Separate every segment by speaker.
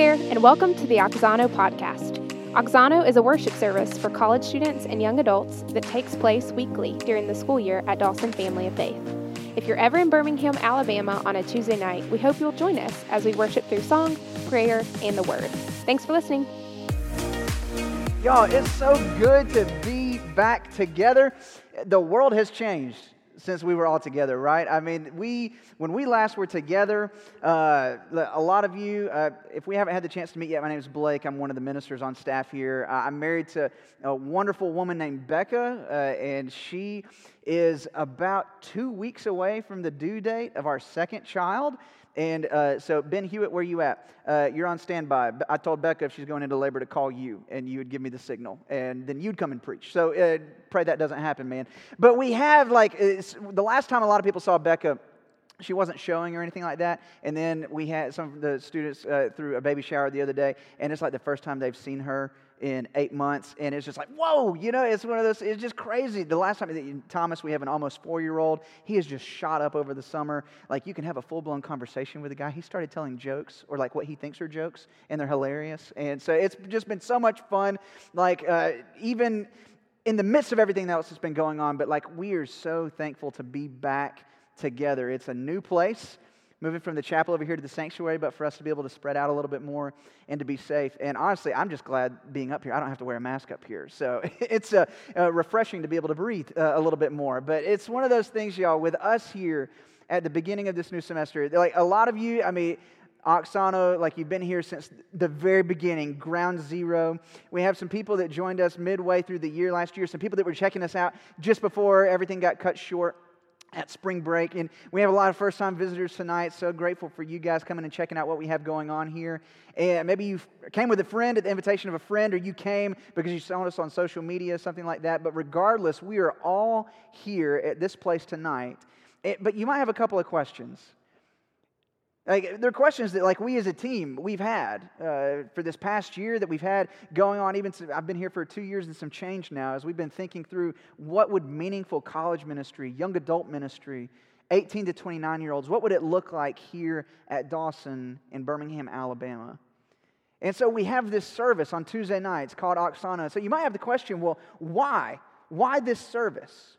Speaker 1: there, and welcome to the Auxano podcast. Auxano is a worship service for college students and young adults that takes place weekly during the school year at Dawson Family of Faith. If you're ever in Birmingham, Alabama on a Tuesday night, we hope you'll join us as we worship through song, prayer, and the Word. Thanks for listening.
Speaker 2: Y'all, it's so good to be back together. The world has changed since we were all together, right? I mean, we when we last were together, uh, a lot of you, uh, if we haven't had the chance to meet yet, my name is Blake. I'm one of the ministers on staff here. Uh, I'm married to a wonderful woman named Becca, uh, and she is about two weeks away from the due date of our second child. And uh, so, Ben Hewitt, where you at? Uh, you're on standby. I told Becca if she's going into labor to call you, and you would give me the signal, and then you'd come and preach. So, uh, pray that doesn't happen, man. But we have, like, the last time a lot of people saw Becca, she wasn't showing or anything like that. And then we had some of the students uh, through a baby shower the other day, and it's like the first time they've seen her in eight months, and it's just like, whoa, you know, it's one of those, it's just crazy. The last time, Thomas, we have an almost four year old, he has just shot up over the summer. Like, you can have a full blown conversation with a guy. He started telling jokes, or like what he thinks are jokes, and they're hilarious. And so it's just been so much fun. Like, uh, even in the midst of everything else that's been going on, but like, we are so thankful to be back together. It's a new place moving from the chapel over here to the sanctuary, but for us to be able to spread out a little bit more and to be safe. And honestly, I'm just glad being up here. I don't have to wear a mask up here. So it's uh, uh, refreshing to be able to breathe uh, a little bit more. But it's one of those things, y'all, with us here at the beginning of this new semester. Like a lot of you, I mean, Auxano, like you've been here since the very beginning, ground zero. We have some people that joined us midway through the year last year, some people that were checking us out just before everything got cut short at spring break. And we have a lot of first time visitors tonight. So grateful for you guys coming and checking out what we have going on here. And maybe you came with a friend at the invitation of a friend, or you came because you saw us on social media, something like that. But regardless, we are all here at this place tonight. But you might have a couple of questions. Like, there are questions that, like, we as a team, we've had uh, for this past year that we've had going on. Even since I've been here for two years and some change now, as we've been thinking through what would meaningful college ministry, young adult ministry, 18 to 29 year olds, what would it look like here at Dawson in Birmingham, Alabama? And so we have this service on Tuesday nights called Auxano. So you might have the question, well, why? Why this service?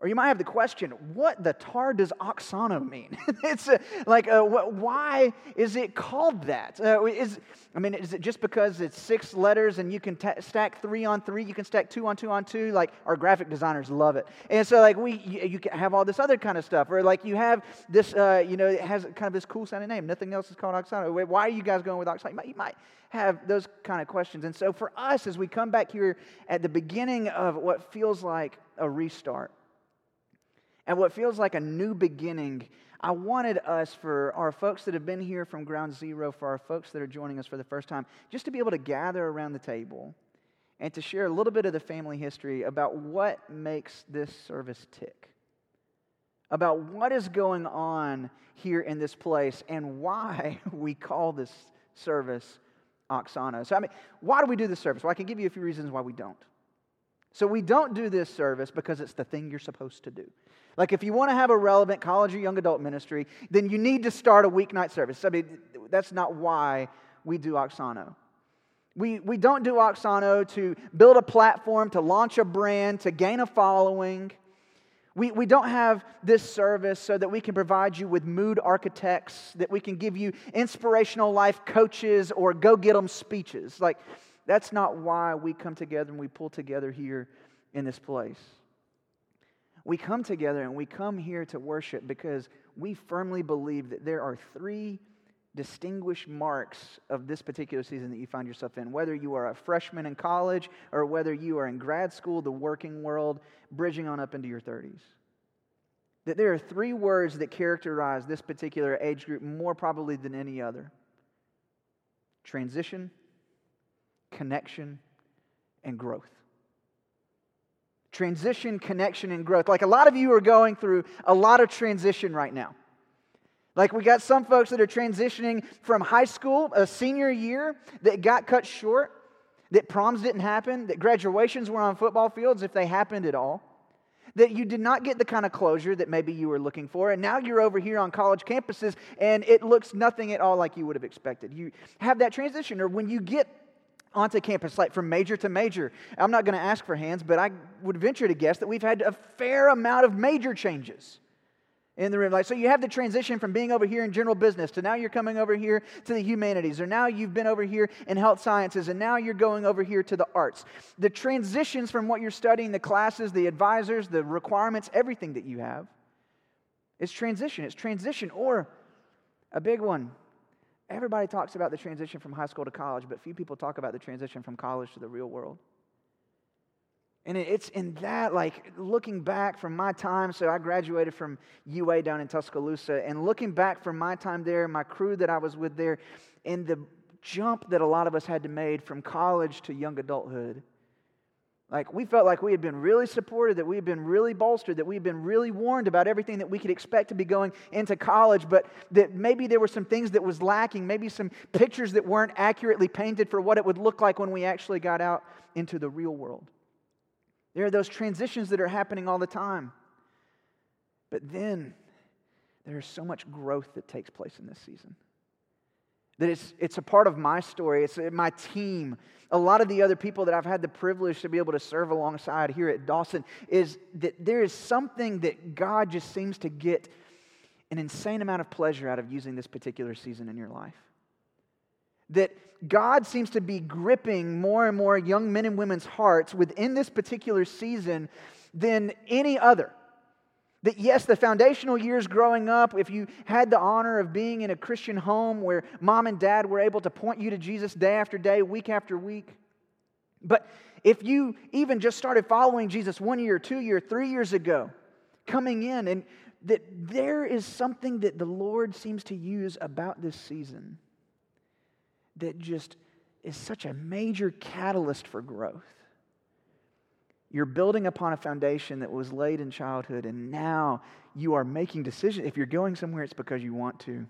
Speaker 2: Or you might have the question, what the tar does auxano mean? it's a, like, uh, why is it called that? Uh, is, I mean, is it just because it's six letters and you can t- stack three on three, you can stack two on two on two? Like, our graphic designers love it. And so, like, we, you, you can have all this other kind of stuff. Or, like, you have this, uh, you know, it has kind of this cool sounding name. Nothing else is called auxano. Why are you guys going with auxano? You might, you might have those kind of questions. And so, for us, as we come back here at the beginning of what feels like a restart, and what feels like a new beginning, I wanted us, for our folks that have been here from ground zero, for our folks that are joining us for the first time, just to be able to gather around the table and to share a little bit of the family history about what makes this service tick, about what is going on here in this place, and why we call this service Auxano. So, I mean, why do we do this service? Well, I can give you a few reasons why we don't. So, we don't do this service because it's the thing you're supposed to do. Like, if you want to have a relevant college or young adult ministry, then you need to start a weeknight service. I mean, that's not why we do Auxano. We, we don't do Auxano to build a platform, to launch a brand, to gain a following. We, we don't have this service so that we can provide you with mood architects, that we can give you inspirational life coaches or go get them speeches. Like, that's not why we come together and we pull together here in this place we come together and we come here to worship because we firmly believe that there are three distinguished marks of this particular season that you find yourself in, whether you are a freshman in college or whether you are in grad school, the working world, bridging on up into your 30s. That there are three words that characterize this particular age group more probably than any other. Transition, connection, and growth transition, connection, and growth. Like a lot of you are going through a lot of transition right now. Like we got some folks that are transitioning from high school, a senior year that got cut short, that proms didn't happen, that graduations were on football fields if they happened at all. that you did not get the kind of closure that maybe you were looking for, and now you're over here on college campuses and it looks nothing at all like you would have expected. You have that transition, or when you get onto campus, like from major to major. I'm not going to ask for hands, but I would venture to guess that we've had a fair amount of major changes in the room. Like, so you have the transition from being over here in general business to now you're coming over here to the humanities, or now you've been over here in health sciences, and now you're going over here to the arts. The transitions from what you're studying, the classes, the advisors, the requirements, everything that you have, it's transition. It's transition, or a big one. Everybody talks about the transition from high school to college, but few people talk about the transition from college to the real world. And it's in that, like looking back from my time. So I graduated from UA down in Tuscaloosa, and looking back from my time there, my crew that I was with there, and the jump that a lot of us had to make from college to young adulthood. Like we felt like we had been really supported, that we had been really bolstered, that we had been really warned about everything that we could expect to be going into college, but that maybe there were some things that was lacking, maybe some pictures that weren't accurately painted for what it would look like when we actually got out into the real world. There are those transitions that are happening all the time. But then there is so much growth that takes place in this season. That it's, it's a part of my story, it's my team. A lot of the other people that I've had the privilege to be able to serve alongside here at Dawson is that there is something that God just seems to get an insane amount of pleasure out of using this particular season in your life that God seems to be gripping more and more young men and women's hearts within this particular season than any other. That yes, the foundational years growing up, if you had the honor of being in a Christian home where mom and dad were able to point you to Jesus day after day, week after week, but if you even just started following Jesus one year, two year, three years ago, coming in, and that there is something that the Lord seems to use about this season that just is such a major catalyst for growth. You're building upon a foundation that was laid in childhood, and now you are making decisions. If you're going somewhere, it's because you want to.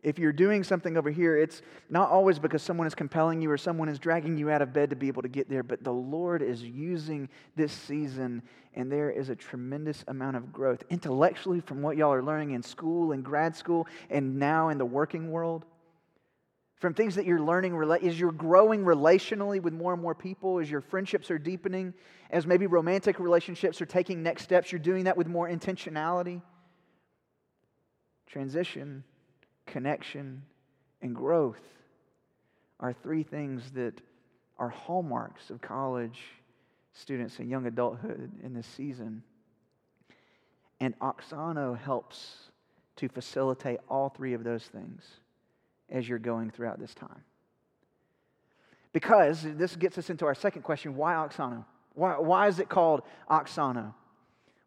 Speaker 2: If you're doing something over here, it's not always because someone is compelling you or someone is dragging you out of bed to be able to get there, but the Lord is using this season, and there is a tremendous amount of growth intellectually from what y'all are learning in school and grad school and now in the working world from things that you're learning as you're growing relationally with more and more people as your friendships are deepening as maybe romantic relationships are taking next steps you're doing that with more intentionality. Transition connection and growth are three things that are hallmarks of college students and young adulthood in this season. And auxano helps to facilitate all three of those things as you're going throughout this time. Because this gets us into our second question why Auxano? Why, why is it called Auxano?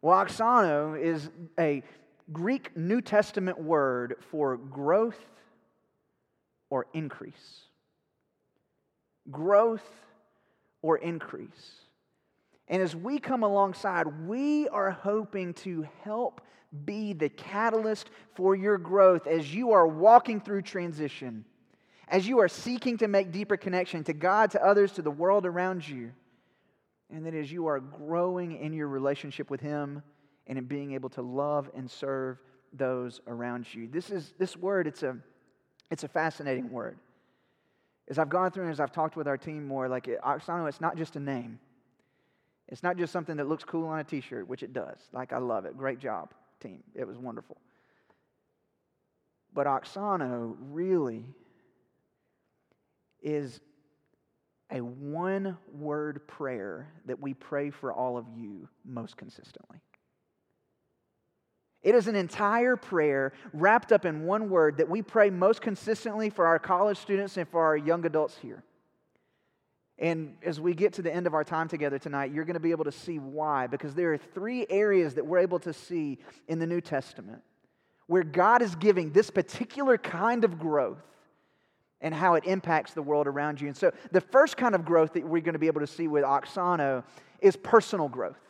Speaker 2: Well, Auxano is a Greek New Testament word for growth or increase. Growth or increase. And as we come alongside, we are hoping to help be the catalyst for your growth as you are walking through transition, as you are seeking to make deeper connection to God, to others, to the world around you, and that as you are growing in your relationship with Him and in being able to love and serve those around you. This is this word, it's a it's a fascinating word. As I've gone through and as I've talked with our team more, like Auxano, it's not just a name. It's not just something that looks cool on a t shirt, which it does. Like, I love it. Great job team. It was wonderful. But Auxano really is a one word prayer that we pray for all of you most consistently. It is an entire prayer wrapped up in one word that we pray most consistently for our college students and for our young adults here. And as we get to the end of our time together tonight, you're going to be able to see why, because there are three areas that we're able to see in the New Testament where God is giving this particular kind of growth and how it impacts the world around you. And so, the first kind of growth that we're going to be able to see with Auxano is personal growth.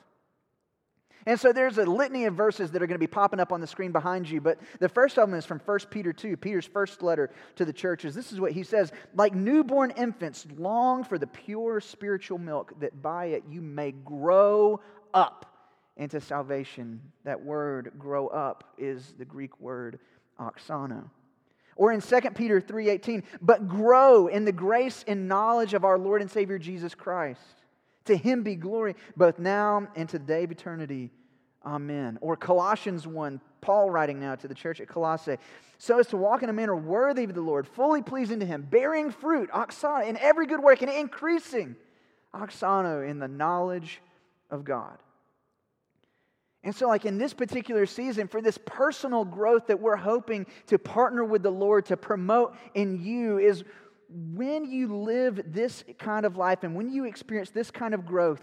Speaker 2: And so there's a litany of verses that are going to be popping up on the screen behind you. But the first of them is from 1 Peter 2, Peter's first letter to the churches. This is what he says Like newborn infants, long for the pure spiritual milk, that by it you may grow up into salvation. That word, grow up, is the Greek word auxano. Or in 2 Peter 3:18, but grow in the grace and knowledge of our Lord and Savior Jesus Christ. To him be glory both now and to the day of eternity. Amen. Or Colossians 1, Paul writing now to the church at Colossae, so as to walk in a manner worthy of the Lord, fully pleasing to him, bearing fruit, auxano, in every good work, and increasing, auxano, in the knowledge of God. And so, like in this particular season, for this personal growth that we're hoping to partner with the Lord to promote in you, is when you live this kind of life and when you experience this kind of growth,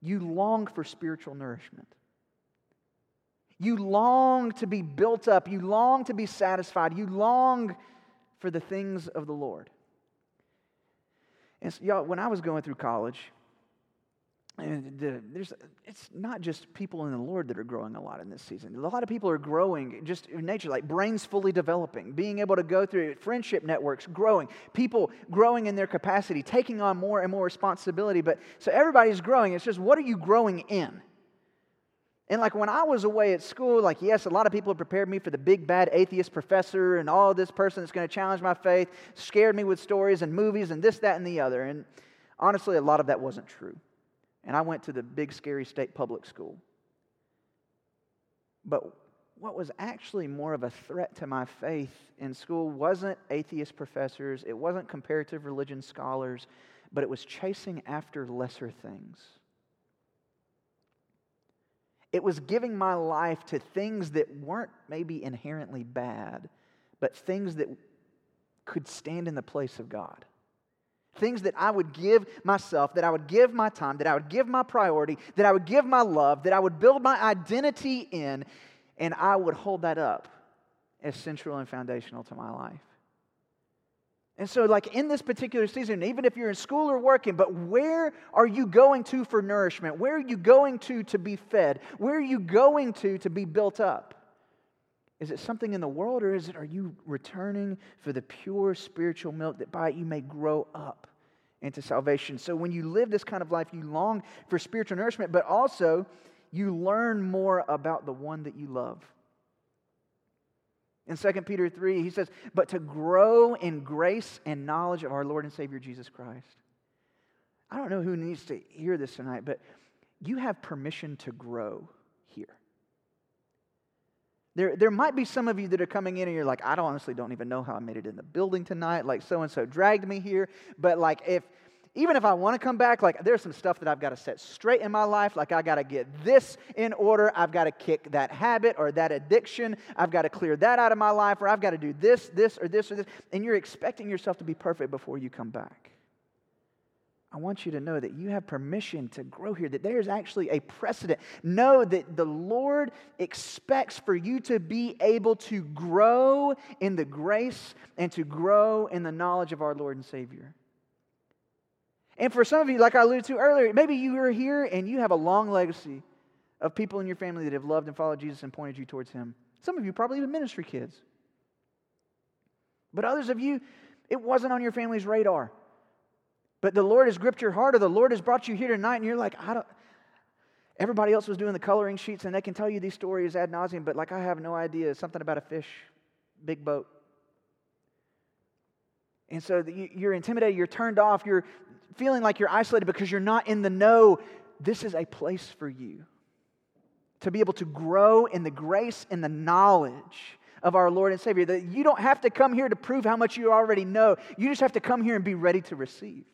Speaker 2: you long for spiritual nourishment. You long to be built up. You long to be satisfied. You long for the things of the Lord. And so, y'all, when I was going through college, and the, there's, it's not just people in the Lord that are growing a lot in this season. A lot of people are growing just in nature, like brains fully developing, being able to go through friendship networks, growing, people growing in their capacity, taking on more and more responsibility. But so everybody's growing. It's just what are you growing in? And like when I was away at school, like, yes, a lot of people prepared me for the big bad atheist professor and all this person that's going to challenge my faith, scared me with stories and movies and this, that, and the other. And honestly, a lot of that wasn't true and I went to the big, scary state public school. But what was actually more of a threat to my faith in school wasn't atheist professors, it wasn't comparative religion scholars, but it was chasing after lesser things. It was giving my life to things that weren't maybe inherently bad, but things that could stand in the place of God. Things that I would give myself, that I would give my time, that I would give my priority, that I would give my love, that I would build my identity in, and I would hold that up as central and foundational to my life. And so, like in this particular season, even if you're in school or working, but where are you going to for nourishment? Where are you going to to be fed? Where are you going to to be built up? Is it something in the world, or is it, are you returning for the pure spiritual milk that by it you may grow up into salvation? So when you live this kind of life, you long for spiritual nourishment, but also you learn more about the one that you love. In 2 Peter 3, he says, But to grow in grace and knowledge of our Lord and Savior Jesus Christ. I don't know who needs to hear this tonight, but you have permission to grow. There, there might be some of you that are coming in and you're like, I don't honestly don't even know how I made it in the building tonight. Like so and so dragged me here. But like if even if I want to come back, like there's some stuff that I've got to set straight in my life. Like I got to get this in order. I've got to kick that habit or that addiction. I've got to clear that out of my life, or I've got to do this, this, or this, or this. And you're expecting yourself to be perfect before you come back. I want you to know that you have permission to grow here, that there's actually a precedent. Know that the Lord expects for you to be able to grow in the grace and to grow in the knowledge of our Lord and Savior. And for some of you, like I alluded to earlier, maybe you are here and you have a long legacy of people in your family that have loved and followed Jesus and pointed you towards Him. Some of you probably even ministry kids. But others of you, it wasn't on your family's radar. But the Lord has gripped your heart, or the Lord has brought you here tonight, and you're like, I don't. Everybody else was doing the coloring sheets, and they can tell you these stories ad nauseum, but like I have no idea. Something about a fish, big boat. And so you're intimidated, you're turned off, you're feeling like you're isolated because you're not in the know. This is a place for you to be able to grow in the grace and the knowledge of our Lord and Savior. That you don't have to come here to prove how much you already know, you just have to come here and be ready to receive.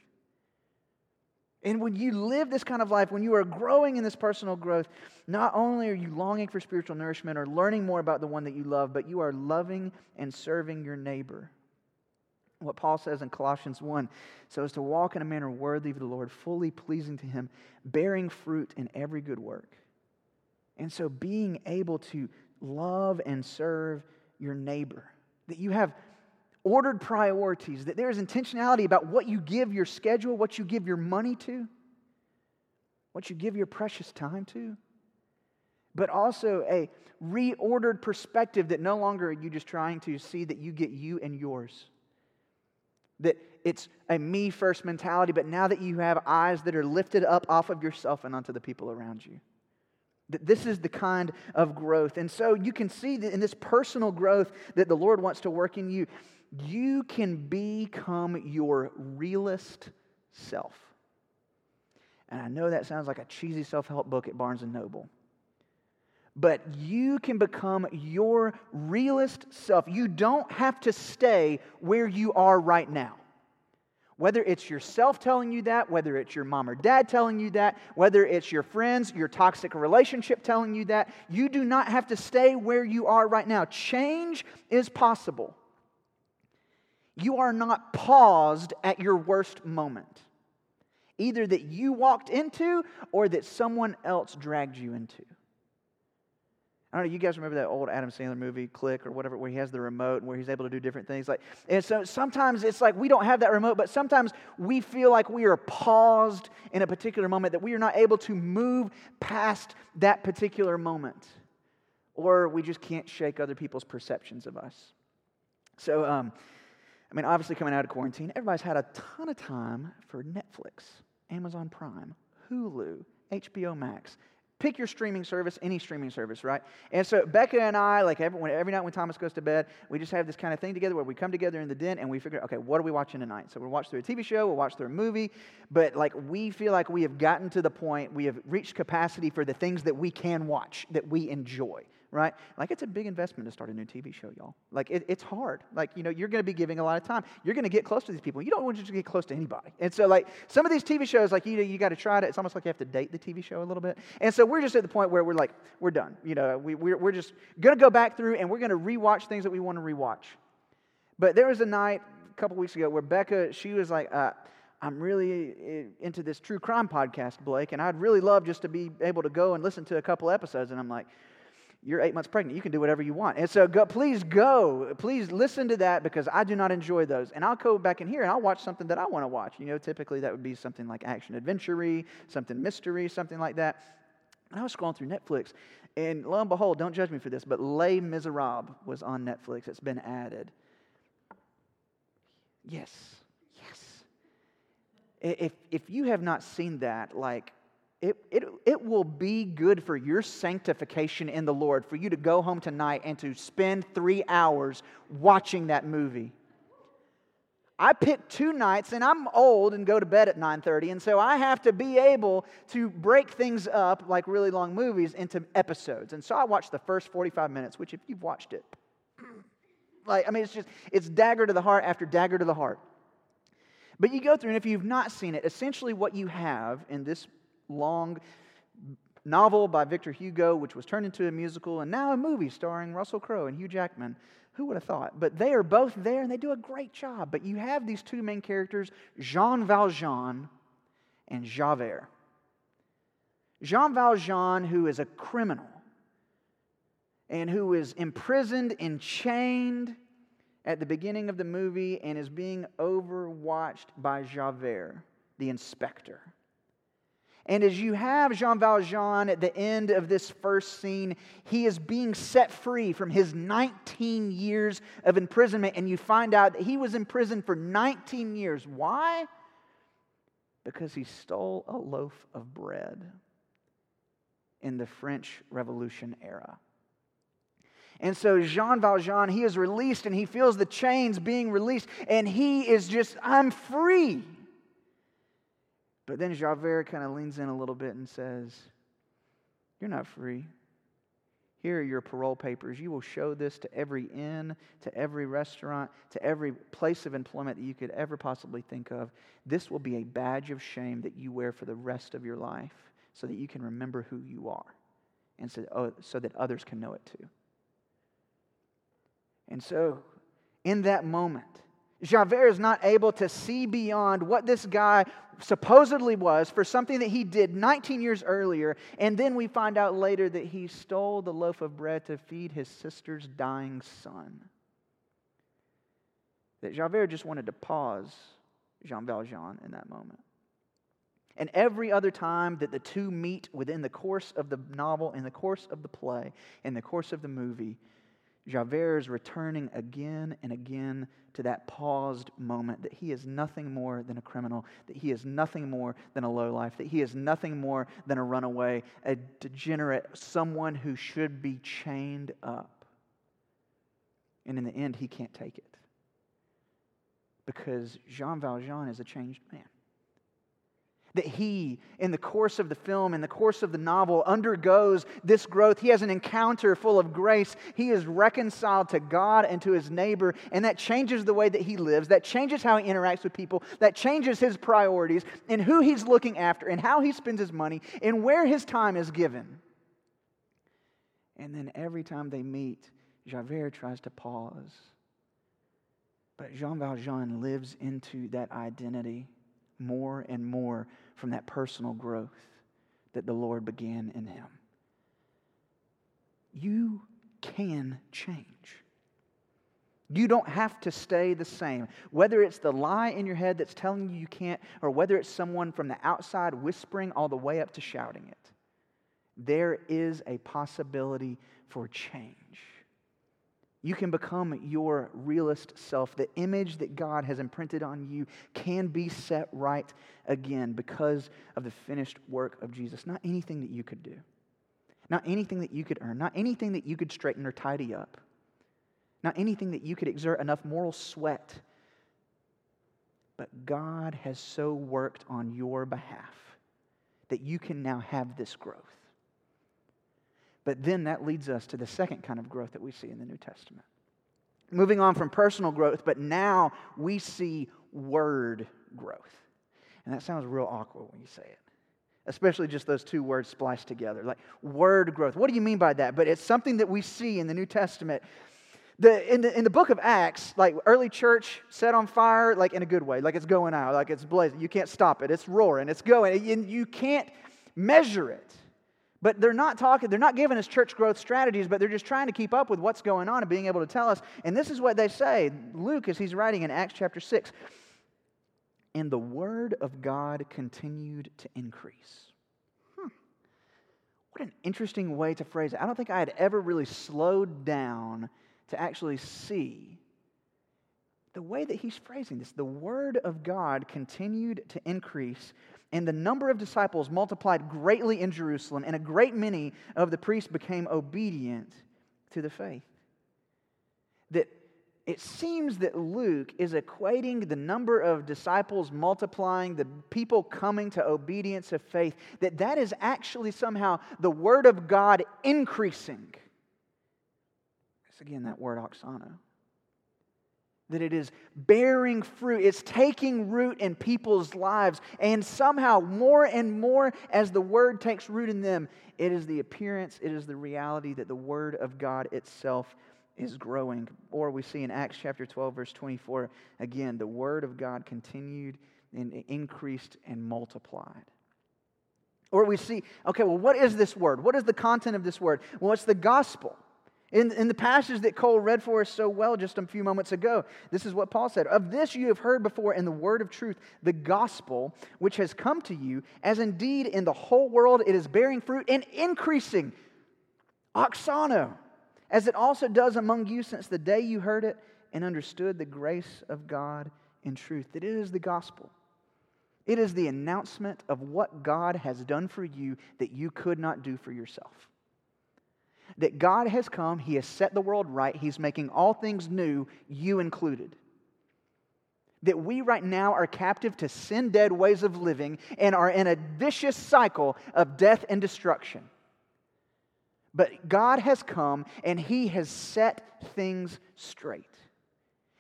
Speaker 2: And when you live this kind of life, when you are growing in this personal growth, not only are you longing for spiritual nourishment or learning more about the one that you love, but you are loving and serving your neighbor. What Paul says in Colossians 1 so as to walk in a manner worthy of the Lord, fully pleasing to Him, bearing fruit in every good work. And so being able to love and serve your neighbor, that you have ordered priorities, that there is intentionality about what you give your schedule, what you give your money to, what you give your precious time to, but also a reordered perspective that no longer are you just trying to see that you get you and yours. That it's a me first mentality, but now that you have eyes that are lifted up off of yourself and onto the people around you. That this is the kind of growth. And so you can see that in this personal growth that the Lord wants to work in you, you can become your realest self. And I know that sounds like a cheesy self help book at Barnes and Noble. But you can become your realest self. You don't have to stay where you are right now. Whether it's yourself telling you that, whether it's your mom or dad telling you that, whether it's your friends, your toxic relationship telling you that, you do not have to stay where you are right now. Change is possible. You are not paused at your worst moment, either that you walked into or that someone else dragged you into. I don't know, you guys remember that old Adam Sandler movie, Click, or whatever, where he has the remote and where he's able to do different things? Like, and so sometimes it's like we don't have that remote, but sometimes we feel like we are paused in a particular moment, that we are not able to move past that particular moment. Or we just can't shake other people's perceptions of us. So, um, I mean, obviously, coming out of quarantine, everybody's had a ton of time for Netflix, Amazon Prime, Hulu, HBO Max, Pick your streaming service, any streaming service, right? And so Becca and I, like every, every night when Thomas goes to bed, we just have this kind of thing together where we come together in the den and we figure, okay, what are we watching tonight? So we'll watch through a TV show, we'll watch through a movie, but like we feel like we have gotten to the point, we have reached capacity for the things that we can watch, that we enjoy right? Like it's a big investment to start a new TV show, y'all. Like it, it's hard. Like, you know, you're going to be giving a lot of time. You're going to get close to these people. You don't want to get close to anybody. And so, like, some of these TV shows, like, you know, you got to try it. It's almost like you have to date the TV show a little bit. And so we're just at the point where we're like, we're done. You know, we, we're, we're just going to go back through and we're going to rewatch things that we want to rewatch. But there was a night a couple weeks ago where Becca, she was like, uh, I'm really eh, into this true crime podcast, Blake, and I'd really love just to be able to go and listen to a couple episodes. And I'm like, you're eight months pregnant. You can do whatever you want. And so go, please go. Please listen to that because I do not enjoy those. And I'll go back in here and I'll watch something that I want to watch. You know, typically that would be something like action adventure something mystery, something like that. And I was scrolling through Netflix, and lo and behold, don't judge me for this, but Les Miserables was on Netflix. It's been added. Yes, yes. If, if you have not seen that, like, it, it, it will be good for your sanctification in the Lord for you to go home tonight and to spend three hours watching that movie. I pick two nights and I'm old and go to bed at 9:30 and so I have to be able to break things up like really long movies into episodes. And so I watched the first 45 minutes, which if you've watched it like I mean it's just it's dagger to the heart after dagger to the heart. But you go through and if you've not seen it, essentially what you have in this long novel by Victor Hugo, which was turned into a musical, and now a movie starring Russell Crowe and Hugh Jackman. Who would have thought? But they are both there and they do a great job. But you have these two main characters, Jean Valjean and Javert. Jean Valjean, who is a criminal and who is imprisoned and chained at the beginning of the movie and is being overwatched by Javert, the inspector. And as you have Jean Valjean at the end of this first scene, he is being set free from his 19 years of imprisonment. And you find out that he was in prison for 19 years. Why? Because he stole a loaf of bread in the French Revolution era. And so Jean Valjean, he is released and he feels the chains being released, and he is just, I'm free. But then Javert kind of leans in a little bit and says, You're not free. Here are your parole papers. You will show this to every inn, to every restaurant, to every place of employment that you could ever possibly think of. This will be a badge of shame that you wear for the rest of your life so that you can remember who you are and so, oh, so that others can know it too. And so, in that moment, Javert is not able to see beyond what this guy supposedly was for something that he did 19 years earlier. And then we find out later that he stole the loaf of bread to feed his sister's dying son. That Javert just wanted to pause Jean Valjean in that moment. And every other time that the two meet within the course of the novel, in the course of the play, in the course of the movie, Javert is returning again and again to that paused moment that he is nothing more than a criminal, that he is nothing more than a lowlife, that he is nothing more than a runaway, a degenerate, someone who should be chained up. And in the end, he can't take it because Jean Valjean is a changed man that he, in the course of the film, in the course of the novel, undergoes this growth. He has an encounter full of grace. He is reconciled to God and to his neighbor, and that changes the way that he lives. That changes how he interacts with people. That changes his priorities and who he's looking after, and how he spends his money, and where his time is given. And then every time they meet, Javert tries to pause. But Jean Valjean lives into that identity more and more from that personal growth that the Lord began in him. You can change. You don't have to stay the same. Whether it's the lie in your head that's telling you you can't, or whether it's someone from the outside whispering all the way up to shouting it, there is a possibility for change. You can become your realist self. The image that God has imprinted on you can be set right again because of the finished work of Jesus. Not anything that you could do, not anything that you could earn, not anything that you could straighten or tidy up, not anything that you could exert enough moral sweat. But God has so worked on your behalf that you can now have this growth. But then that leads us to the second kind of growth that we see in the New Testament. Moving on from personal growth, but now we see word growth. And that sounds real awkward when you say it, especially just those two words spliced together like word growth. What do you mean by that? But it's something that we see in the New Testament. The, in, the, in the book of Acts, like early church set on fire, like in a good way, like it's going out, like it's blazing. You can't stop it, it's roaring, it's going, and you can't measure it. But they're not talking, they're not giving us church growth strategies, but they're just trying to keep up with what's going on and being able to tell us. And this is what they say. Luke, as he's writing in Acts chapter 6, and the word of God continued to increase. Hmm. What an interesting way to phrase it. I don't think I had ever really slowed down to actually see the way that he's phrasing this. The word of God continued to increase and the number of disciples multiplied greatly in Jerusalem, and a great many of the priests became obedient to the faith. That it seems that Luke is equating the number of disciples multiplying, the people coming to obedience of faith, that that is actually somehow the word of God increasing. It's again that word auxano that it is bearing fruit. It's taking root in people's lives. And somehow, more and more, as the word takes root in them, it is the appearance, it is the reality that the word of God itself is growing. Or we see in Acts chapter 12, verse 24, again, the word of God continued and increased and multiplied. Or we see, okay, well, what is this word? What is the content of this word? Well, it's the gospel. In, in the passage that Cole read for us so well just a few moments ago, this is what Paul said Of this you have heard before in the word of truth, the gospel, which has come to you, as indeed in the whole world it is bearing fruit and increasing. Auxano, as it also does among you since the day you heard it and understood the grace of God in truth. That it is the gospel. It is the announcement of what God has done for you that you could not do for yourself that God has come, He has set the world right, He's making all things new, you included. That we right now are captive to sin dead ways of living and are in a vicious cycle of death and destruction. But God has come and He has set things straight.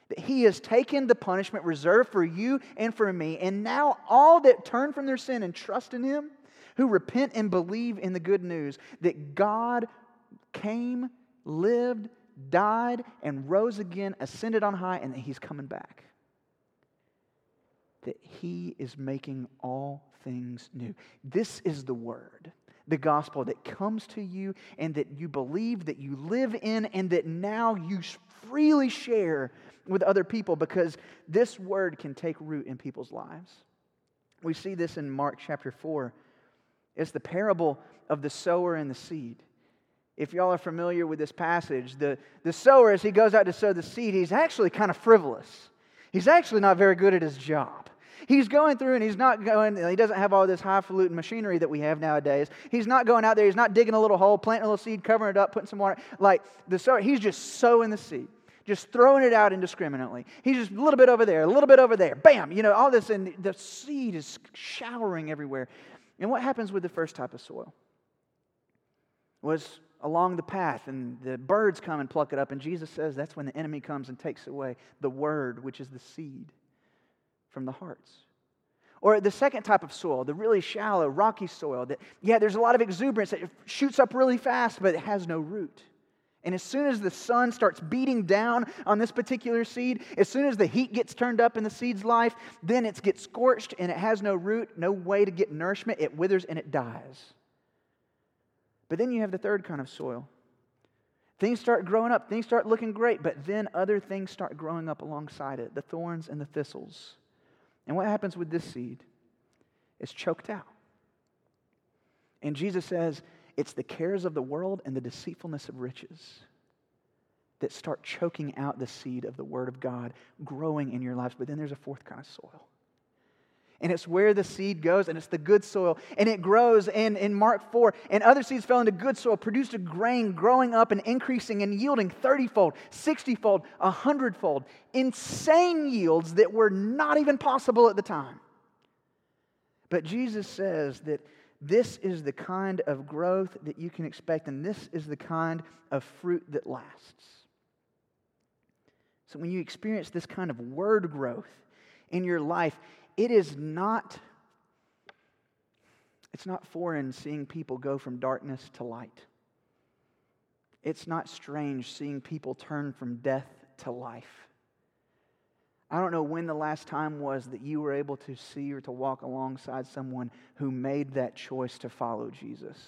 Speaker 2: That He has taken the punishment reserved for you and for me, and now all that turn from their sin and trust in Him, who repent and believe in the good news, that God came, lived, died, and rose again, ascended on high, and that he's coming back. That he is making all things new. This is the word, the gospel that comes to you and that you believe, that you live in, and that now you freely share with other people because this word can take root in people's lives. We see this in Mark chapter 4. It's the parable of the sower and the seed. If y'all are familiar with this passage, the, the sower, as he goes out to sow the seed, he's actually kind of frivolous. He's actually not very good at his job. He's going through and he's not going, he doesn't have all this highfalutin machinery that we have nowadays. He's not going out there, he's not digging a little hole, planting a little seed, covering it up, putting some water. Like the sower, he's just sowing the seed, just throwing it out indiscriminately. He's just a little bit over there, a little bit over there, bam, you know, all this, and the seed is showering everywhere. And what happens with the first type of soil? Was along the path, and the birds come and pluck it up. And Jesus says that's when the enemy comes and takes away the word, which is the seed, from the hearts. Or the second type of soil, the really shallow, rocky soil, that, yeah, there's a lot of exuberance that shoots up really fast, but it has no root. And as soon as the sun starts beating down on this particular seed, as soon as the heat gets turned up in the seed's life, then it gets scorched and it has no root, no way to get nourishment. It withers and it dies. But then you have the third kind of soil. Things start growing up, things start looking great, but then other things start growing up alongside it the thorns and the thistles. And what happens with this seed? It's choked out. And Jesus says it's the cares of the world and the deceitfulness of riches that start choking out the seed of the Word of God growing in your lives. But then there's a fourth kind of soil and it's where the seed goes, and it's the good soil, and it grows. And in Mark 4, and other seeds fell into good soil, produced a grain growing up and increasing and yielding 30 fold, 60 fold, 100 fold. Insane yields that were not even possible at the time. But Jesus says that this is the kind of growth that you can expect, and this is the kind of fruit that lasts. So when you experience this kind of word growth in your life, it is not it's not foreign seeing people go from darkness to light. It's not strange seeing people turn from death to life. I don't know when the last time was that you were able to see or to walk alongside someone who made that choice to follow Jesus.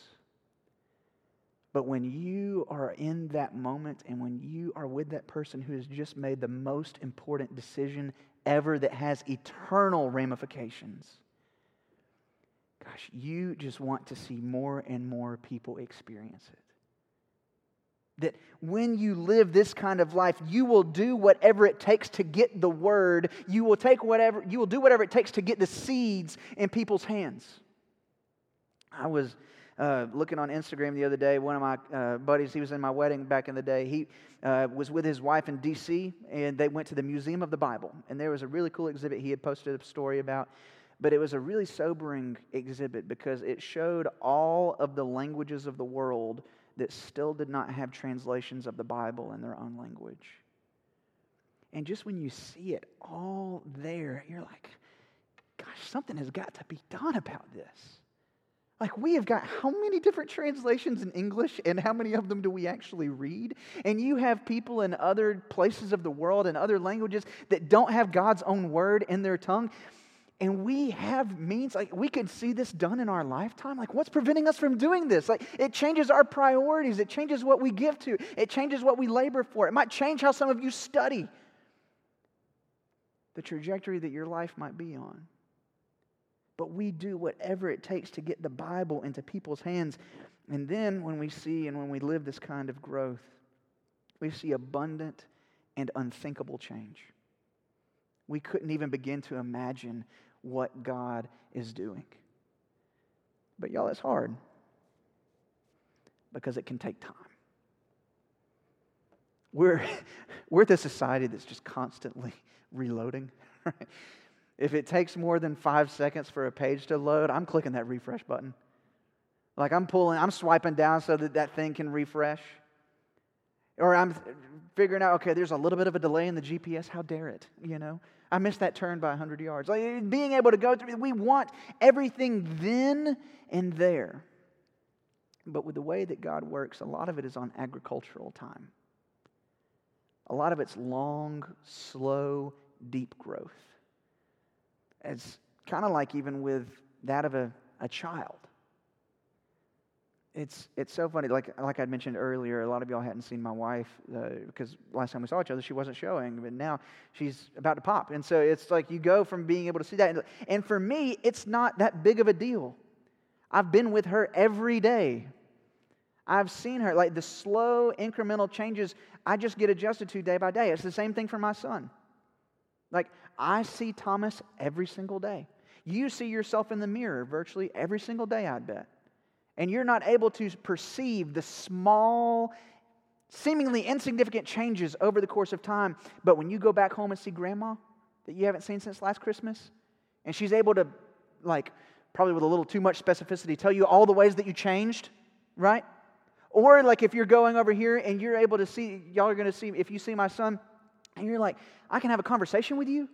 Speaker 2: But when you are in that moment and when you are with that person who has just made the most important decision ever that has eternal ramifications. Gosh, you just want to see more and more people experience it. That when you live this kind of life, you will do whatever it takes to get the word. You will take whatever, you will do whatever it takes to get the seeds in people's hands. I was uh, looking on Instagram the other day. One of my uh, buddies, he was in my wedding back in the day. He uh, was with his wife in D.C., and they went to the Museum of the Bible. And there was a really cool exhibit he had posted a story about. But it was a really sobering exhibit because it showed all of the languages of the world that still did not have translations of the Bible in their own language. And just when you see it all there, you're like, gosh, something has got to be done about this. Like, we have got how many different translations in English, and how many of them do we actually read? And you have people in other places of the world and other languages that don't have God's own word in their tongue. And we have means, like, we could see this done in our lifetime. Like, what's preventing us from doing this? Like, it changes our priorities, it changes what we give to, it changes what we labor for. It might change how some of you study, the trajectory that your life might be on but we do whatever it takes to get the Bible into people's hands. And then when we see and when we live this kind of growth, we see abundant and unthinkable change. We couldn't even begin to imagine what God is doing. But y'all, it's hard because it can take time. We're, we're the society that's just constantly reloading. Right? If it takes more than five seconds for a page to load, I'm clicking that refresh button. Like I'm pulling, I'm swiping down so that that thing can refresh. Or I'm figuring out, okay, there's a little bit of a delay in the GPS. How dare it? You know, I missed that turn by 100 yards. Like being able to go through, we want everything then and there. But with the way that God works, a lot of it is on agricultural time. A lot of it's long, slow, deep growth. It's kind of like even with that of a, a child. It's, it's so funny. Like, like I'd mentioned earlier, a lot of y'all hadn't seen my wife uh, because last time we saw each other, she wasn't showing, but now she's about to pop. And so it's like you go from being able to see that. And for me, it's not that big of a deal. I've been with her every day. I've seen her, like the slow incremental changes I just get adjusted to day by day. It's the same thing for my son. Like, I see Thomas every single day. You see yourself in the mirror virtually every single day, I'd bet. And you're not able to perceive the small, seemingly insignificant changes over the course of time. But when you go back home and see grandma that you haven't seen since last Christmas, and she's able to, like, probably with a little too much specificity, tell you all the ways that you changed, right? Or like if you're going over here and you're able to see, y'all are going to see, if you see my son, and you're like, I can have a conversation with you.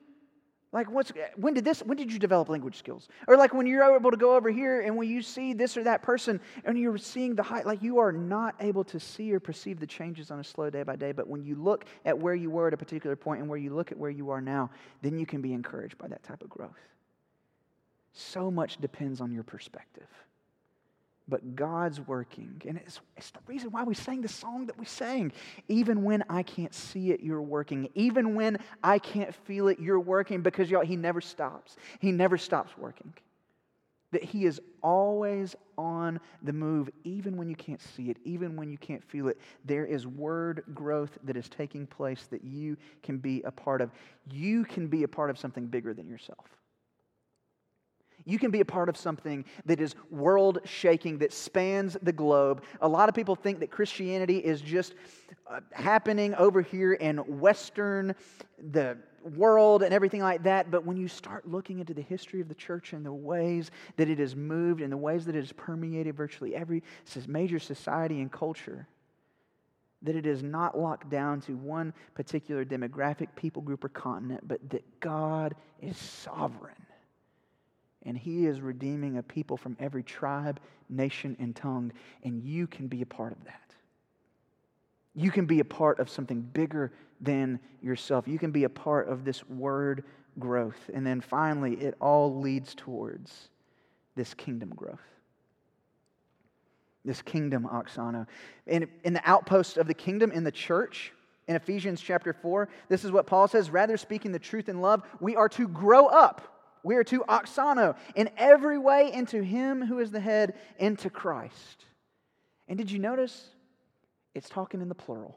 Speaker 2: Like, what's, when did this, when did you develop language skills? Or like when you're able to go over here and when you see this or that person and you're seeing the height, like you are not able to see or perceive the changes on a slow day by day. But when you look at where you were at a particular point and where you look at where you are now, then you can be encouraged by that type of growth. So much depends on your perspective but God's working. And it's, it's the reason why we sang the song that we sang. Even when I can't see it, you're working. Even when I can't feel it, you're working because y'all, He never stops. He never stops working. That He is always on the move, even when you can't see it, even when you can't feel it. There is word growth that is taking place that you can be a part of. You can be a part of something bigger than yourself. You can be a part of something that is world shaking, that spans the globe. A lot of people think that Christianity is just uh, happening over here in Western, the world, and everything like that. But when you start looking into the history of the church and the ways that it has moved and the ways that it has permeated virtually every major society and culture, that it is not locked down to one particular demographic, people group, or continent, but that God is sovereign and He is redeeming a people from every tribe, nation, and tongue. And you can be a part of that. You can be a part of something bigger than yourself. You can be a part of this word growth. And then finally, it all leads towards this kingdom growth. This kingdom, Auxano. In, in the outpost of the kingdom in the church, in Ephesians chapter 4, this is what Paul says rather speaking the truth in love, we are to grow up we are to auxano in every way into Him who is the head, into Christ. And did you notice? It's talking in the plural.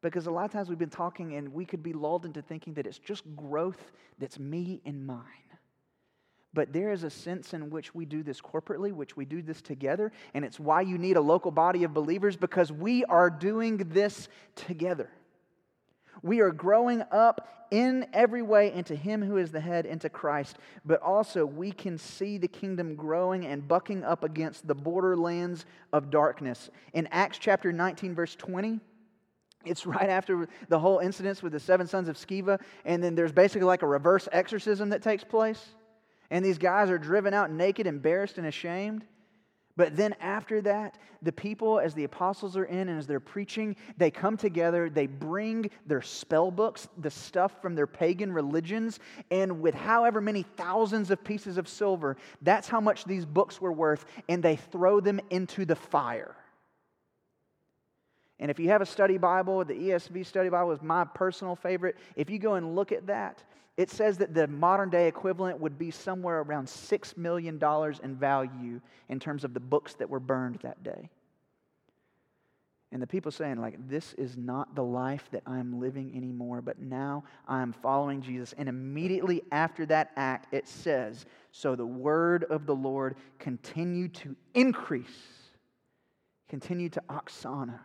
Speaker 2: Because a lot of times we've been talking and we could be lulled into thinking that it's just growth that's me and mine. But there is a sense in which we do this corporately, which we do this together, and it's why you need a local body of believers because we are doing this together. We are growing up in every way into Him who is the head, into Christ. But also, we can see the kingdom growing and bucking up against the borderlands of darkness. In Acts chapter 19, verse 20, it's right after the whole incident with the seven sons of Sceva, and then there's basically like a reverse exorcism that takes place. And these guys are driven out naked, embarrassed, and ashamed. But then after that, the people, as the apostles are in and as they're preaching, they come together, they bring their spell books, the stuff from their pagan religions, and with however many thousands of pieces of silver, that's how much these books were worth, and they throw them into the fire. And if you have a study Bible, the ESV study Bible is my personal favorite. If you go and look at that, it says that the modern day equivalent would be somewhere around $6 million in value in terms of the books that were burned that day. And the people saying, like, this is not the life that I'm living anymore, but now I'm following Jesus. And immediately after that act, it says, So the word of the Lord continued to increase, continued to auxano,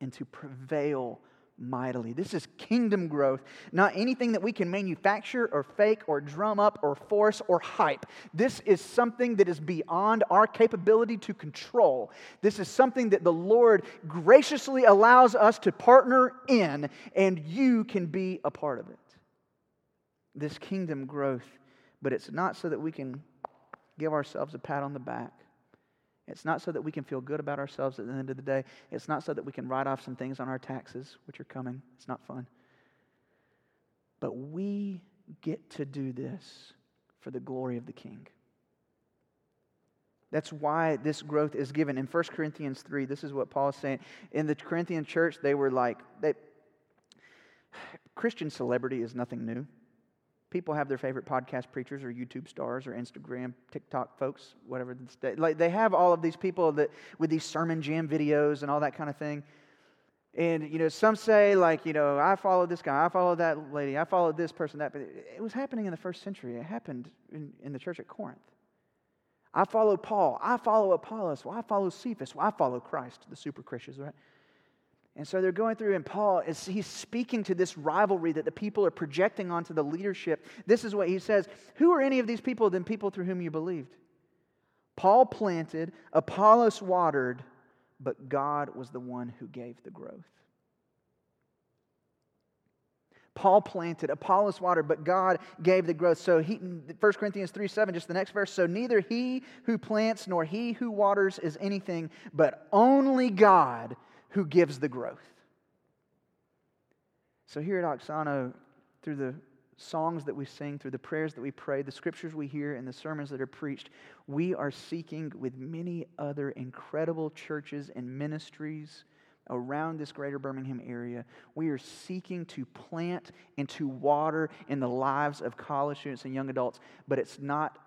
Speaker 2: and to prevail mightily. This is kingdom growth, not anything that we can manufacture or fake or drum up or force or hype. This is something that is beyond our capability to control. This is something that the Lord graciously allows us to partner in, and you can be a part of it. This kingdom growth, but it's not so that we can give ourselves a pat on the back. It's not so that we can feel good about ourselves at the end of the day. It's not so that we can write off some things on our taxes, which are coming. It's not fun. But we get to do this for the glory of the King. That's why this growth is given. In 1 Corinthians 3, this is what Paul is saying. In the Corinthian church, they were like, they, Christian celebrity is nothing new. People have their favorite podcast preachers or YouTube stars or Instagram, TikTok folks, whatever. Like they have all of these people that with these sermon jam videos and all that kind of thing. And you know, some say like, you know, I followed this guy, I followed that lady, I followed this person, that. But it was happening in the first century. It happened in, in the church at Corinth. I follow Paul. I follow Apollos. Well, I follow Cephas. Well, I follow Christ, the super Christians, right? And so they're going through, and Paul is he's speaking to this rivalry that the people are projecting onto the leadership. This is what he says: Who are any of these people than people through whom you believed? Paul planted, Apollos watered, but God was the one who gave the growth. Paul planted, Apollos watered, but God gave the growth. So he, 1 Corinthians 3 7, just the next verse. So neither he who plants nor he who waters is anything, but only God who gives the growth. So here at Auxano, through the songs that we sing, through the prayers that we pray, the scriptures we hear, and the sermons that are preached, we are seeking with many other incredible churches and ministries around this greater Birmingham area, we are seeking to plant and to water in the lives of college students and young adults. But it's not,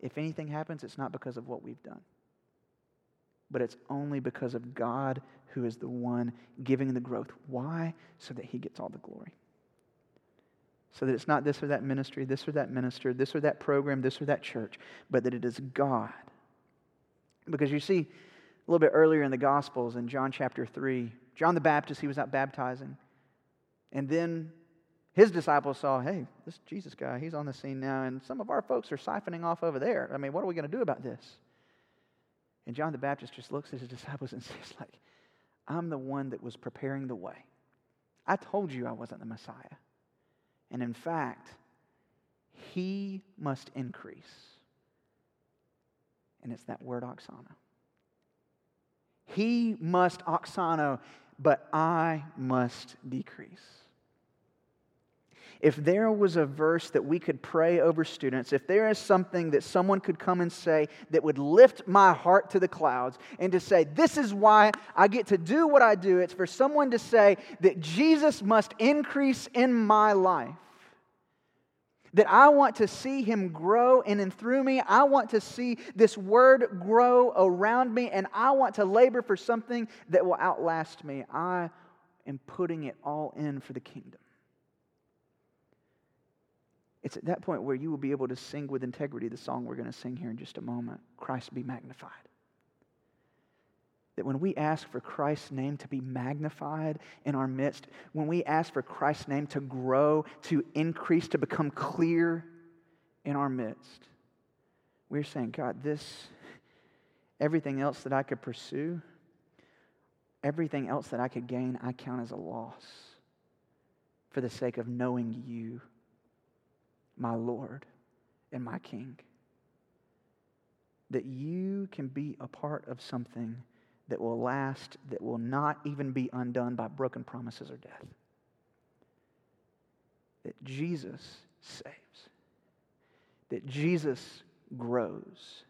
Speaker 2: if anything happens, it's not because of what we've done. But it's only because of God who is the one giving the growth. Why? So that He gets all the glory. So that it's not this or that ministry, this or that minister, this or that program, this or that church, but that it is God. Because you see, a little bit earlier in the Gospels, in John chapter 3, John the Baptist, he was out baptizing. And then his disciples saw, hey, this Jesus guy, he's on the scene now, and some of our folks are siphoning off over there. I mean, what are we going to do about this? And John the Baptist just looks at his disciples and says, like, I'm the one that was preparing the way. I told you I wasn't the Messiah. And in fact, he must increase. And it's that word auxano. He must auxano, but I must decrease. If there was a verse that we could pray over students, if there is something that someone could come and say that would lift my heart to the clouds and to say, This is why I get to do what I do, it's for someone to say that Jesus must increase in my life that I want to see him grow in and through me. I want to see this word grow around me, and I want to labor for something that will outlast me. I am putting it all in for the kingdom. It's at that point where you will be able to sing with integrity the song we're going to sing here in just a moment Christ be magnified. That when we ask for Christ's name to be magnified in our midst, when we ask for Christ's name to grow, to increase, to become clear in our midst, we're saying, God, this, everything else that I could pursue, everything else that I could gain, I count as a loss for the sake of knowing you, my Lord and my King. That you can be a part of something that will last, that will not even be undone by broken promises or death. That Jesus saves, that Jesus grows.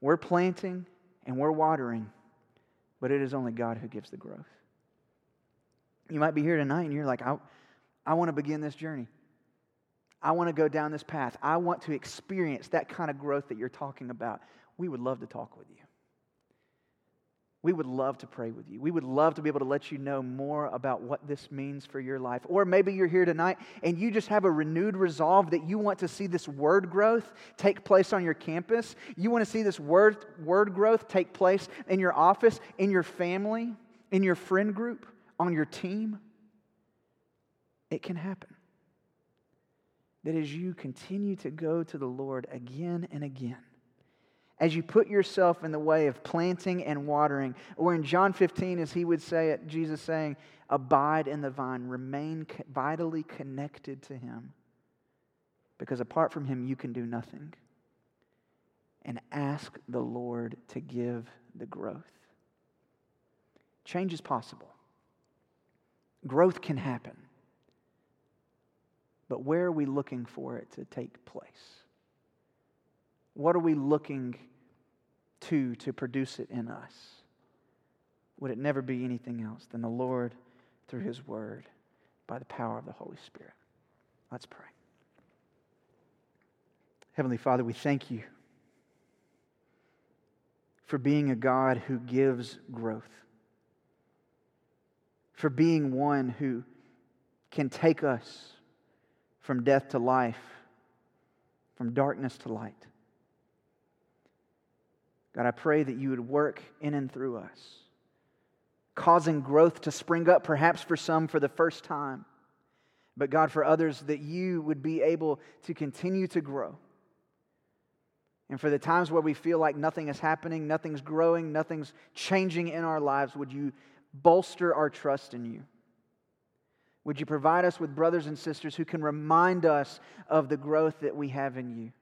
Speaker 2: We're planting and we're watering, but it is only God who gives the growth. You might be here tonight and you're like, I, I want to begin this journey. I want to go down this path. I want to experience that kind of growth that you're talking about. We would love to talk with you. We would love to pray with you. We would love to be able to let you know more about what this means for your life. Or maybe you're here tonight and you just have a renewed resolve that you want to see this word growth take place on your campus. You want to see this word, word growth take place in your office, in your family, in your friend group, on your team. It can happen. That as you continue to go to the Lord again and again, as you put yourself in the way of planting and watering. Or in John 15, as he would say it, Jesus saying, Abide in the vine, remain vitally connected to him. Because apart from him, you can do nothing. And ask the Lord to give the growth. Change is possible, growth can happen. But where are we looking for it to take place? What are we looking to to produce it in us? Would it never be anything else than the Lord through His Word by the power of the Holy Spirit? Let's pray. Heavenly Father, we thank you for being a God who gives growth, for being one who can take us from death to life, from darkness to light. God, I pray that you would work in and through us, causing growth to spring up, perhaps for some for the first time, but God, for others, that you would be able to continue to grow. And for the times where we feel like nothing is happening, nothing's growing, nothing's changing in our lives, would you bolster our trust in you? Would you provide us with brothers and sisters who can remind us of the growth that we have in you?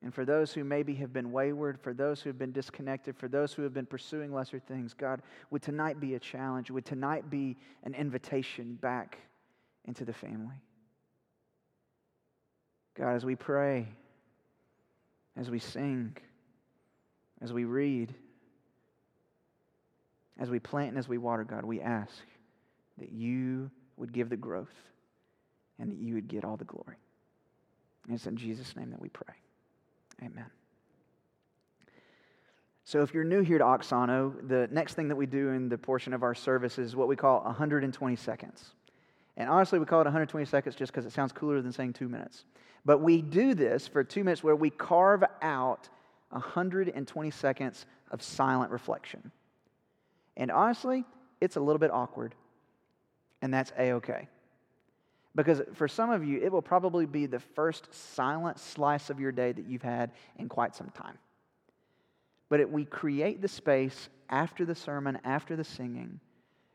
Speaker 2: And for those who maybe have been wayward, for those who have been disconnected, for those who have been pursuing lesser things, God, would tonight be a challenge? Would tonight be an invitation back into the family? God, as we pray, as we sing, as we read, as we plant and as we water, God, we ask that you would give the growth and that you would get all the glory. And it's in Jesus' name that we pray. Amen. So, if you're new here to Auxano, the next thing that we do in the portion of our service is what we call 120 seconds. And honestly, we call it 120 seconds just because it sounds cooler than saying two minutes. But we do this for two minutes where we carve out 120 seconds of silent reflection. And honestly, it's a little bit awkward, and that's a okay. Because for some of you, it will probably be the first silent slice of your day that you've had in quite some time. But it, we create the space after the sermon, after the singing,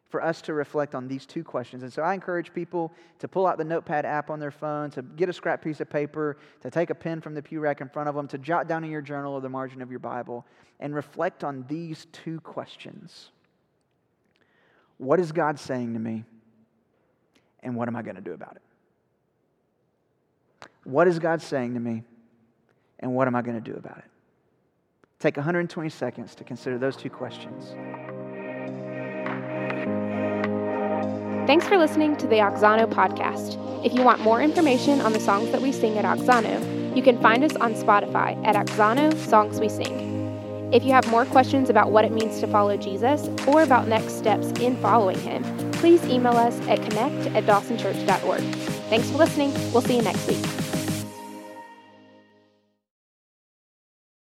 Speaker 2: for us to reflect on these two questions. And so I encourage people to pull out the Notepad app on their phone, to get a scrap piece of paper, to take a pen from the pew rack in front of them, to jot down in your journal or the margin of your Bible, and reflect on these two questions What is God saying to me? And what am I going to do about it? What is God saying to me? And what am I going to do about it? Take 120 seconds to consider those two questions.
Speaker 1: Thanks for listening to the Auxano podcast. If you want more information on the songs that we sing at Auxano, you can find us on Spotify at Auxano Songs We Sing. If you have more questions about what it means to follow Jesus or about next steps in following him, please email us at connect at dawsonchurch.org. Thanks for listening. We'll see you next week.